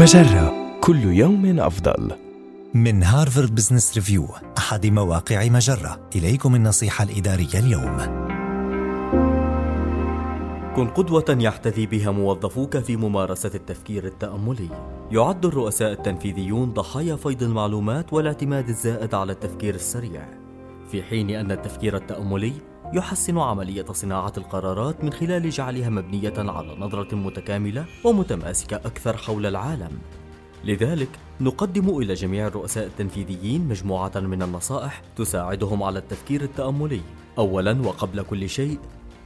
مجرة كل يوم أفضل. من هارفارد بزنس ريفيو أحد مواقع مجرة إليكم النصيحة الإدارية اليوم كن قدوة يحتذي بها موظفوك في ممارسة التفكير التأملي. يعد الرؤساء التنفيذيون ضحايا فيض المعلومات والاعتماد الزائد على التفكير السريع، في حين أن التفكير التأملي يحسن عملية صناعة القرارات من خلال جعلها مبنية على نظرة متكاملة ومتماسكة أكثر حول العالم. لذلك نقدم إلى جميع الرؤساء التنفيذيين مجموعة من النصائح تساعدهم على التفكير التأملي. أولاً وقبل كل شيء،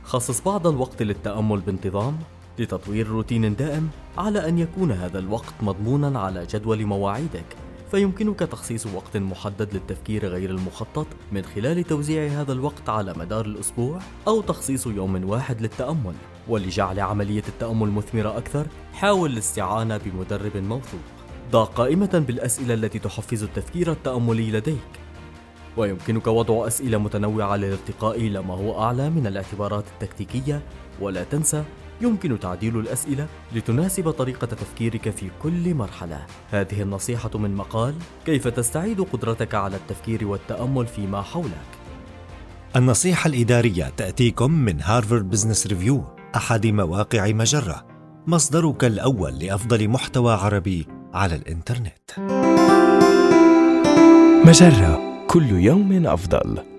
خصص بعض الوقت للتأمل بانتظام لتطوير روتين دائم على أن يكون هذا الوقت مضموناً على جدول مواعيدك فيمكنك تخصيص وقت محدد للتفكير غير المخطط من خلال توزيع هذا الوقت على مدار الأسبوع أو تخصيص يوم واحد للتأمل ولجعل عملية التأمل مثمرة أكثر حاول الاستعانة بمدرب موثوق. ضع قائمة بالأسئلة التي تحفز التفكير التأملي لديك. ويمكنك وضع أسئلة متنوعة للارتقاء إلى ما هو أعلى من الاعتبارات التكتيكية. ولا تنسى يمكن تعديل الأسئلة لتناسب طريقة تفكيرك في كل مرحلة. هذه النصيحة من مقال كيف تستعيد قدرتك على التفكير والتأمل فيما حولك. النصيحة الإدارية تأتيكم من هارفارد بزنس ريفيو أحد مواقع مجرة مصدرك الأول لأفضل محتوى عربي على الإنترنت مجرة كل يوم أفضل.